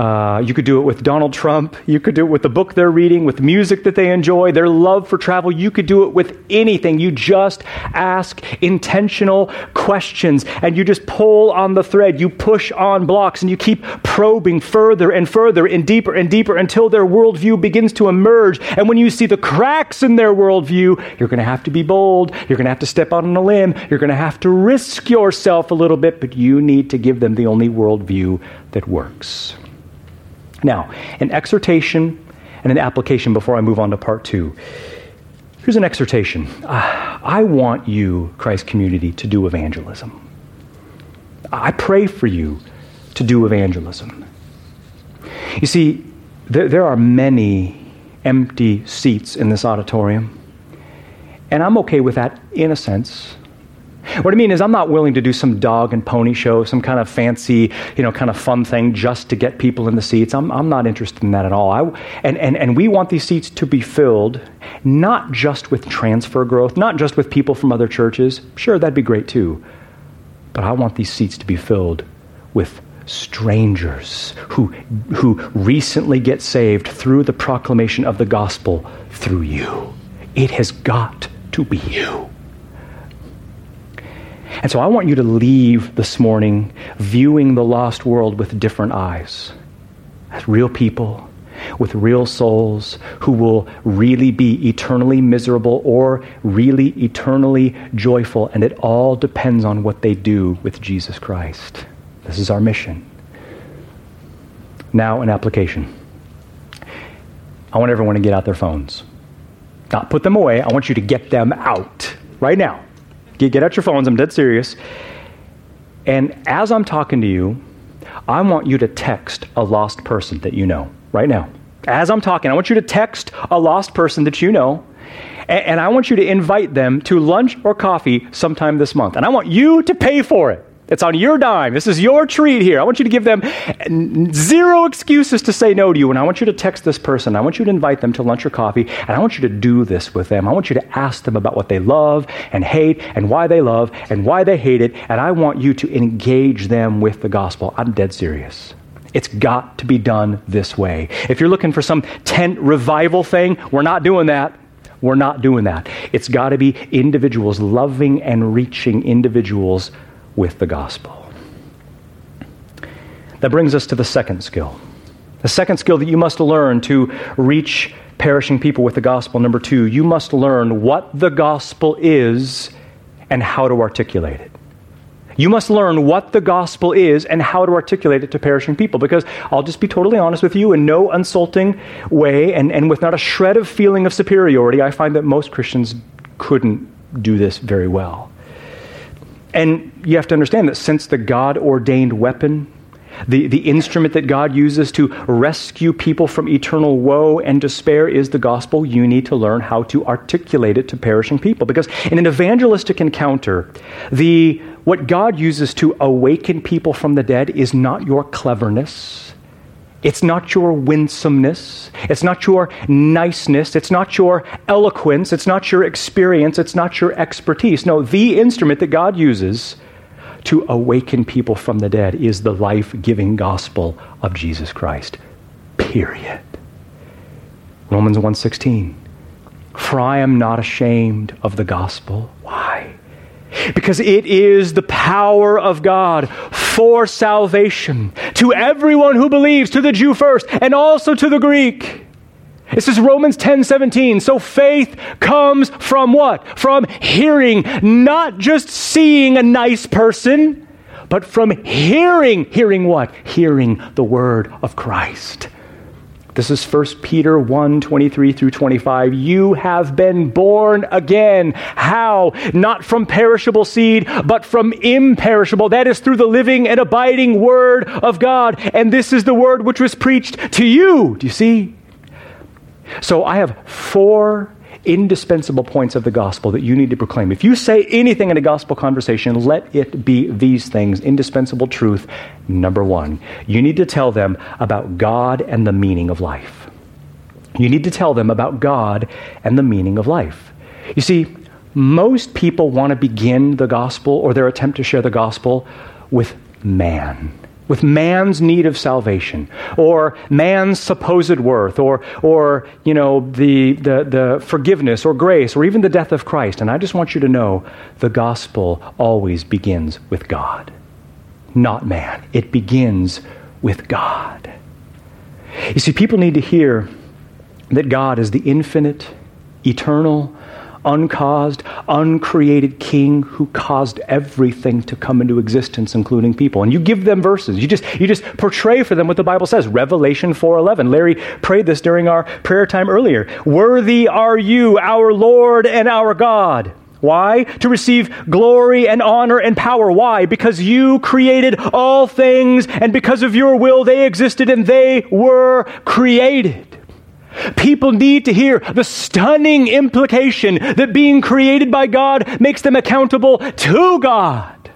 uh, you could do it with Donald Trump. You could do it with the book they're reading, with music that they enjoy, their love for travel. You could do it with anything. You just ask intentional questions and you just pull on the thread. You push on blocks and you keep probing further and further and deeper and deeper until their worldview begins to emerge. And when you see the cracks in their worldview, you're going to have to be bold. You're going to have to step out on a limb. You're going to have to risk yourself a little bit, but you need to give them the only worldview that works. Now, an exhortation and an application before I move on to part two. Here's an exhortation. Uh, I want you, Christ community, to do evangelism. I pray for you to do evangelism. You see, there, there are many empty seats in this auditorium, and I'm okay with that in a sense. What I mean is, I'm not willing to do some dog and pony show, some kind of fancy, you know, kind of fun thing just to get people in the seats. I'm, I'm not interested in that at all. I, and, and, and we want these seats to be filled not just with transfer growth, not just with people from other churches. Sure, that'd be great too. But I want these seats to be filled with strangers who, who recently get saved through the proclamation of the gospel through you. It has got to be you. And so I want you to leave this morning viewing the lost world with different eyes as real people with real souls who will really be eternally miserable or really eternally joyful. And it all depends on what they do with Jesus Christ. This is our mission. Now, an application. I want everyone to get out their phones. Not put them away. I want you to get them out right now. Get, out your phones. I'm dead serious. And as I'm talking to you, I want you to text a lost person that you know right now. As I'm talking, I want you to text a lost person that you know, and, and I want you to invite them to lunch or coffee sometime this month. And I want you to pay for it. It's on your dime. This is your treat here. I want you to give them zero excuses to say no to you. And I want you to text this person. I want you to invite them to lunch or coffee. And I want you to do this with them. I want you to ask them about what they love and hate and why they love and why they hate it. And I want you to engage them with the gospel. I'm dead serious. It's got to be done this way. If you're looking for some tent revival thing, we're not doing that. We're not doing that. It's got to be individuals loving and reaching individuals with the gospel. That brings us to the second skill. The second skill that you must learn to reach perishing people with the gospel. Number two, you must learn what the gospel is and how to articulate it. You must learn what the gospel is and how to articulate it to perishing people. Because I'll just be totally honest with you, in no insulting way and, and with not a shred of feeling of superiority, I find that most Christians couldn't do this very well. And you have to understand that since the God ordained weapon, the, the instrument that God uses to rescue people from eternal woe and despair is the gospel. You need to learn how to articulate it to perishing people. Because in an evangelistic encounter, the, what God uses to awaken people from the dead is not your cleverness it's not your winsomeness. It's not your niceness. It's not your eloquence. It's not your experience. It's not your expertise. No, the instrument that God uses to awaken people from the dead is the life giving gospel of Jesus Christ. Period. Romans 1:16. For I am not ashamed of the gospel. Why? Because it is the power of God for salvation to everyone who believes, to the Jew first, and also to the Greek. This is Romans 10 17. So faith comes from what? From hearing, not just seeing a nice person, but from hearing. Hearing what? Hearing the word of Christ. This is 1 Peter 1 23 through 25. You have been born again. How? Not from perishable seed, but from imperishable. That is through the living and abiding word of God. And this is the word which was preached to you. Do you see? So I have four indispensable points of the gospel that you need to proclaim. If you say anything in a gospel conversation, let it be these things indispensable truth. Number one, you need to tell them about God and the meaning of life. You need to tell them about God and the meaning of life. You see, most people want to begin the gospel or their attempt to share the gospel with man with man's need of salvation or man's supposed worth or, or you know, the, the, the forgiveness or grace or even the death of Christ. And I just want you to know the gospel always begins with God, not man. It begins with God. You see, people need to hear that God is the infinite, eternal, uncaused, uncreated king who caused everything to come into existence, including people. And you give them verses. You just, you just portray for them what the Bible says. Revelation 4.11. Larry prayed this during our prayer time earlier. Worthy are you, our Lord and our God. Why? To receive glory and honor and power. Why? Because you created all things, and because of your will they existed and they were created. People need to hear the stunning implication that being created by God makes them accountable to God.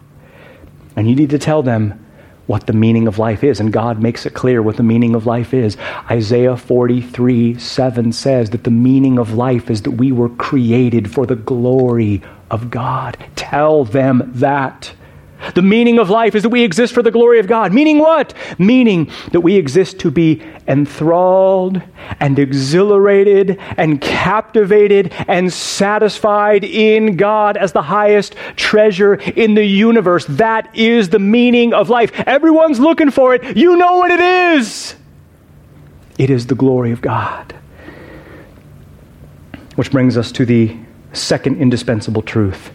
And you need to tell them what the meaning of life is. And God makes it clear what the meaning of life is. Isaiah 43 7 says that the meaning of life is that we were created for the glory of God. Tell them that. The meaning of life is that we exist for the glory of God. Meaning what? Meaning that we exist to be enthralled and exhilarated and captivated and satisfied in God as the highest treasure in the universe. That is the meaning of life. Everyone's looking for it. You know what it is. It is the glory of God. Which brings us to the second indispensable truth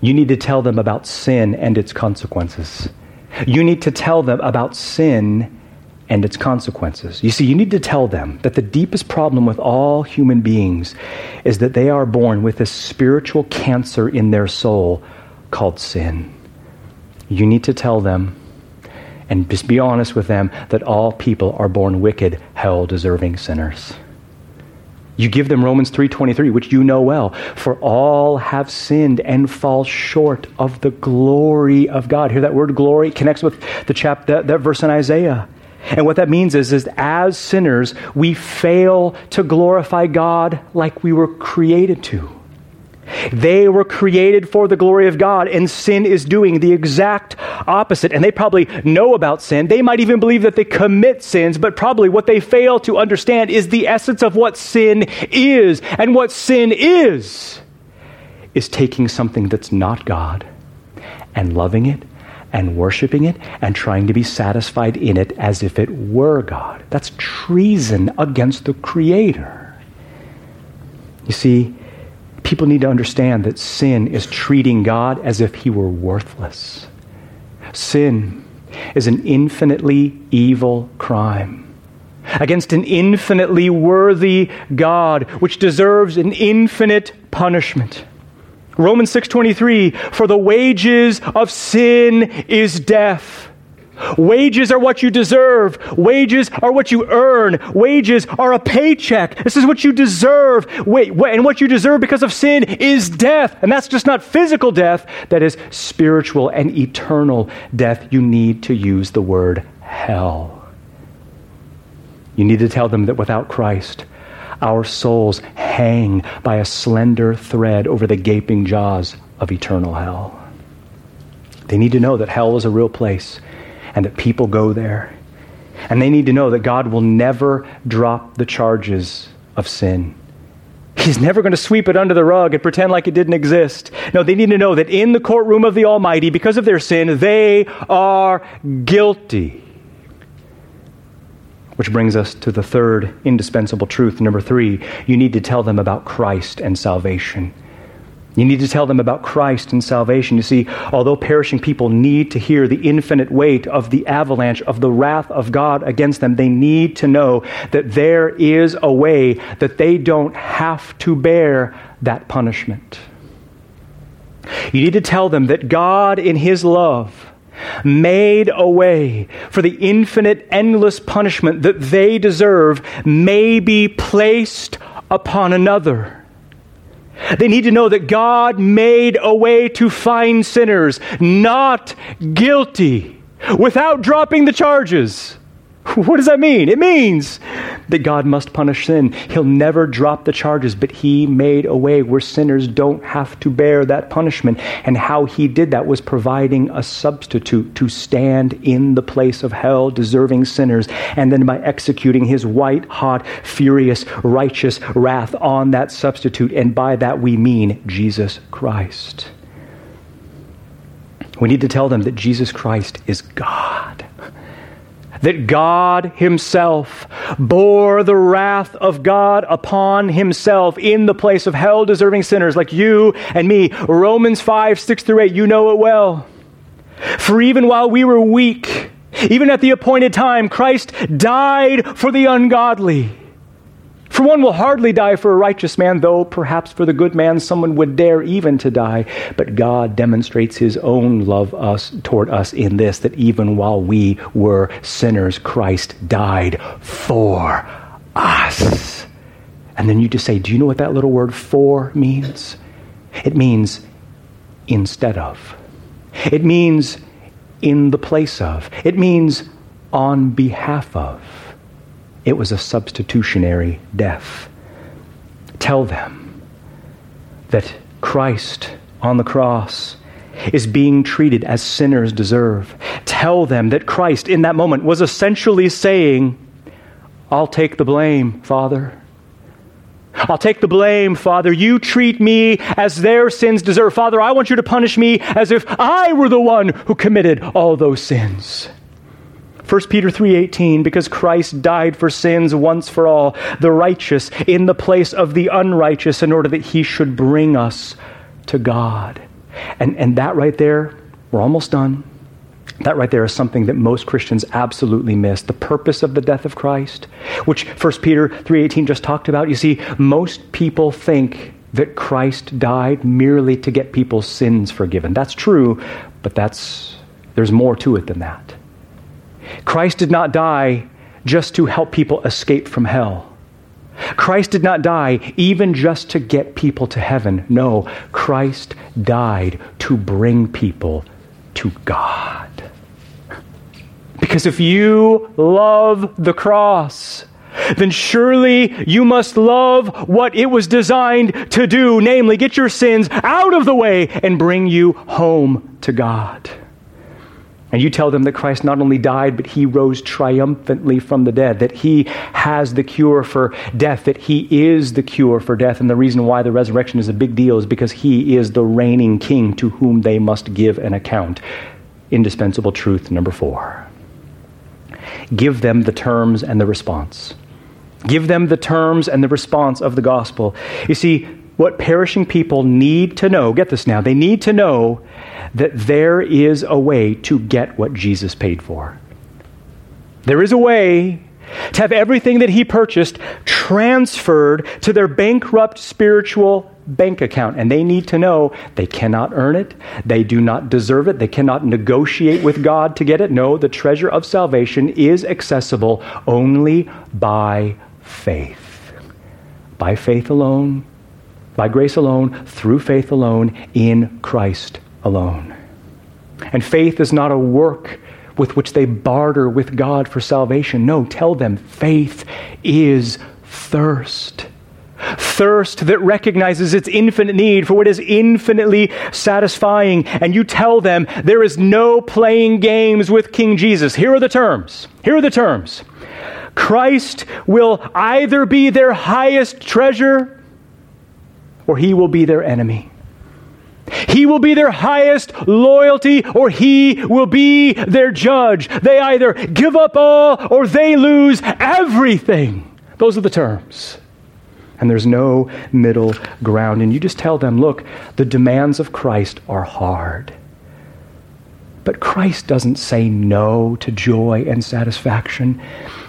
you need to tell them about sin and its consequences. You need to tell them about sin and its consequences. You see, you need to tell them that the deepest problem with all human beings is that they are born with a spiritual cancer in their soul called sin. You need to tell them and just be honest with them that all people are born wicked, hell deserving sinners. You give them Romans 3:23, which you know well, for all have sinned and fall short of the glory of God. Hear that word glory connects with the chap that, that verse in Isaiah. And what that means is, is as sinners, we fail to glorify God like we were created to. They were created for the glory of God, and sin is doing the exact opposite. And they probably know about sin. They might even believe that they commit sins, but probably what they fail to understand is the essence of what sin is. And what sin is, is taking something that's not God and loving it and worshiping it and trying to be satisfied in it as if it were God. That's treason against the Creator. You see, people need to understand that sin is treating God as if he were worthless. Sin is an infinitely evil crime against an infinitely worthy God which deserves an infinite punishment. Romans 6:23 for the wages of sin is death Wages are what you deserve. Wages are what you earn. Wages are a paycheck. This is what you deserve. Wait, and what you deserve because of sin is death. And that's just not physical death, that is spiritual and eternal death. You need to use the word hell. You need to tell them that without Christ, our souls hang by a slender thread over the gaping jaws of eternal hell. They need to know that hell is a real place and that people go there. And they need to know that God will never drop the charges of sin. He's never going to sweep it under the rug and pretend like it didn't exist. No, they need to know that in the courtroom of the Almighty, because of their sin, they are guilty. Which brings us to the third indispensable truth. Number three, you need to tell them about Christ and salvation. You need to tell them about Christ and salvation. You see, although perishing people need to hear the infinite weight of the avalanche of the wrath of God against them, they need to know that there is a way that they don't have to bear that punishment. You need to tell them that God, in His love, made a way for the infinite, endless punishment that they deserve may be placed upon another they need to know that God made a way to find sinners not guilty without dropping the charges. [laughs] What does that mean? It means that God must punish sin. He'll never drop the charges, but He made a way where sinners don't have to bear that punishment. And how He did that was providing a substitute to stand in the place of hell, deserving sinners, and then by executing His white, hot, furious, righteous wrath on that substitute. And by that we mean Jesus Christ. We need to tell them that Jesus Christ is God [laughs] that God Himself bore the wrath of God upon Himself in the place of hell deserving sinners like you and me. Romans 5, 6 through 8, you know it well. For even while we were weak, even at the appointed time, Christ died for the ungodly. For one will hardly die for a righteous man, though perhaps for the good man someone would dare even to die. But God demonstrates his own love us toward us in this that even while we were sinners, Christ died for us. And then you just say, Do you know what that little word for means? It means instead of. It means in the place of. It means on behalf of. It was a substitutionary death. Tell them that Christ on the cross is being treated as sinners deserve. Tell them that Christ in that moment was essentially saying, I'll take the blame, Father. I'll take the blame, Father. You treat me as their sins deserve. Father, I want you to punish me as if I were the one who committed all those sins. 1 Peter 3:18 because Christ died for sins once for all the righteous in the place of the unrighteous in order that he should bring us to God. And and that right there we're almost done. That right there is something that most Christians absolutely miss. The purpose of the death of Christ, which 1 Peter 3:18 just talked about. You see, most people think that Christ died merely to get people's sins forgiven. That's true, but that's there's more to it than that. Christ did not die just to help people escape from hell. Christ did not die even just to get people to heaven. No, Christ died to bring people to God. Because if you love the cross, then surely you must love what it was designed to do, namely, get your sins out of the way and bring you home to God. And you tell them that Christ not only died, but he rose triumphantly from the dead, that he has the cure for death, that he is the cure for death. And the reason why the resurrection is a big deal is because he is the reigning king to whom they must give an account. Indispensable truth number four give them the terms and the response. Give them the terms and the response of the gospel. You see, what perishing people need to know, get this now, they need to know that there is a way to get what Jesus paid for. There is a way to have everything that he purchased transferred to their bankrupt spiritual bank account. And they need to know they cannot earn it, they do not deserve it, they cannot negotiate with God to get it. No, the treasure of salvation is accessible only by faith. By faith alone, by grace alone, through faith alone, in Christ alone. And faith is not a work with which they barter with God for salvation. No, tell them faith is thirst. Thirst that recognizes its infinite need for what is infinitely satisfying. And you tell them there is no playing games with King Jesus. Here are the terms. Here are the terms. Christ will either be their highest treasure or he will be their enemy. He will be their highest loyalty or he will be their judge. They either give up all or they lose everything. Those are the terms. And there's no middle ground. And you just tell them, look, the demands of Christ are hard. But Christ doesn't say no to joy and satisfaction.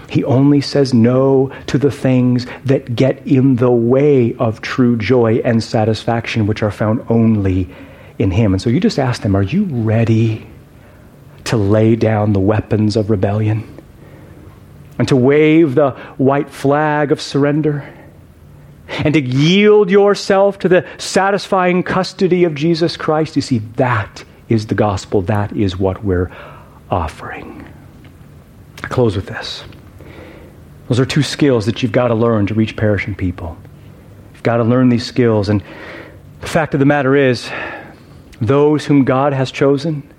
He only says no to the things that get in the way of true joy and satisfaction, which are found only in Him. And so you just ask them, Are you ready to lay down the weapons of rebellion and to wave the white flag of surrender? And to yield yourself to the satisfying custody of Jesus Christ? You see, that is the gospel. That is what we're offering. I close with this. Those are two skills that you've got to learn to reach perishing people. You've got to learn these skills. And the fact of the matter is, those whom God has chosen,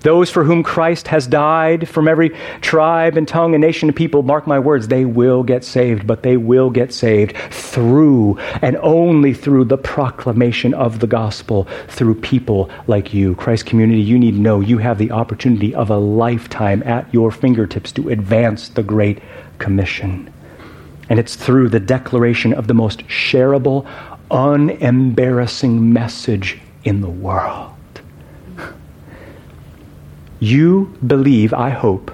those for whom Christ has died from every tribe and tongue and nation and people, mark my words, they will get saved, but they will get saved through and only through the proclamation of the gospel through people like you. Christ community, you need to know you have the opportunity of a lifetime at your fingertips to advance the Great Commission. And it's through the declaration of the most shareable, unembarrassing message in the world. You believe, I hope,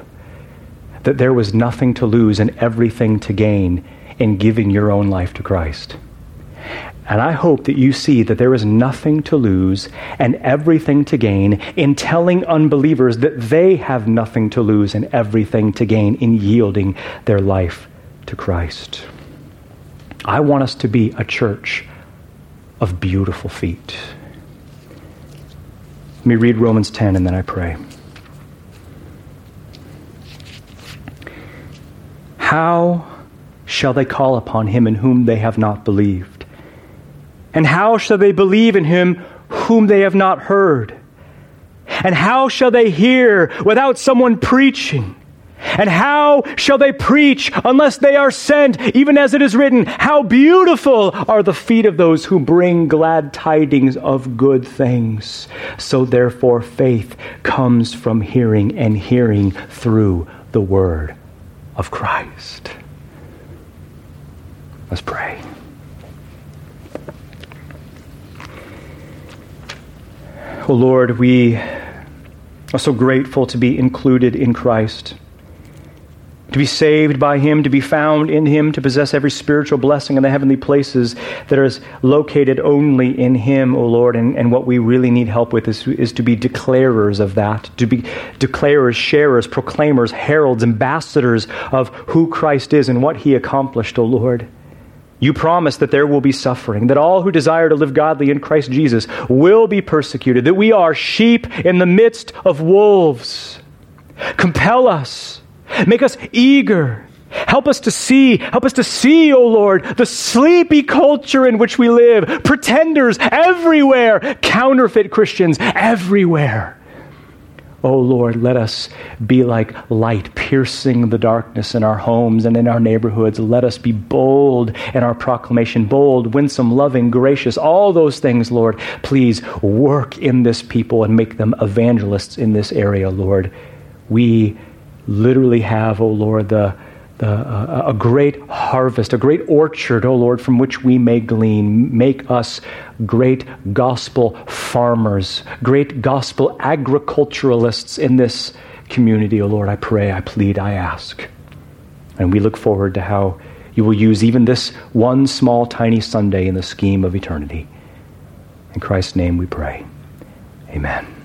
that there was nothing to lose and everything to gain in giving your own life to Christ. And I hope that you see that there is nothing to lose and everything to gain in telling unbelievers that they have nothing to lose and everything to gain in yielding their life to Christ. I want us to be a church of beautiful feet. Let me read Romans 10 and then I pray. How shall they call upon him in whom they have not believed? And how shall they believe in him whom they have not heard? And how shall they hear without someone preaching? And how shall they preach unless they are sent? Even as it is written, How beautiful are the feet of those who bring glad tidings of good things. So therefore, faith comes from hearing, and hearing through the word of Christ. Let's pray. Oh Lord, we are so grateful to be included in Christ to be saved by Him, to be found in Him, to possess every spiritual blessing in the heavenly places that is located only in Him, O Lord. And, and what we really need help with is, is to be declarers of that, to be declarers, sharers, proclaimers, heralds, ambassadors of who Christ is and what He accomplished, O Lord. You promise that there will be suffering, that all who desire to live godly in Christ Jesus will be persecuted, that we are sheep in the midst of wolves. Compel us Make us eager. Help us to see, help us to see, O oh Lord, the sleepy culture in which we live. Pretenders everywhere, counterfeit Christians everywhere. Oh Lord, let us be like light piercing the darkness in our homes and in our neighborhoods. Let us be bold in our proclamation, bold, winsome, loving, gracious, all those things, Lord. Please work in this people and make them evangelists in this area, Lord. We literally have, O oh Lord, the, the, uh, a great harvest, a great orchard, O oh Lord, from which we may glean. Make us great gospel farmers, great gospel agriculturalists in this community, O oh Lord. I pray, I plead, I ask. And we look forward to how you will use even this one small, tiny Sunday in the scheme of eternity. In Christ's name we pray. Amen.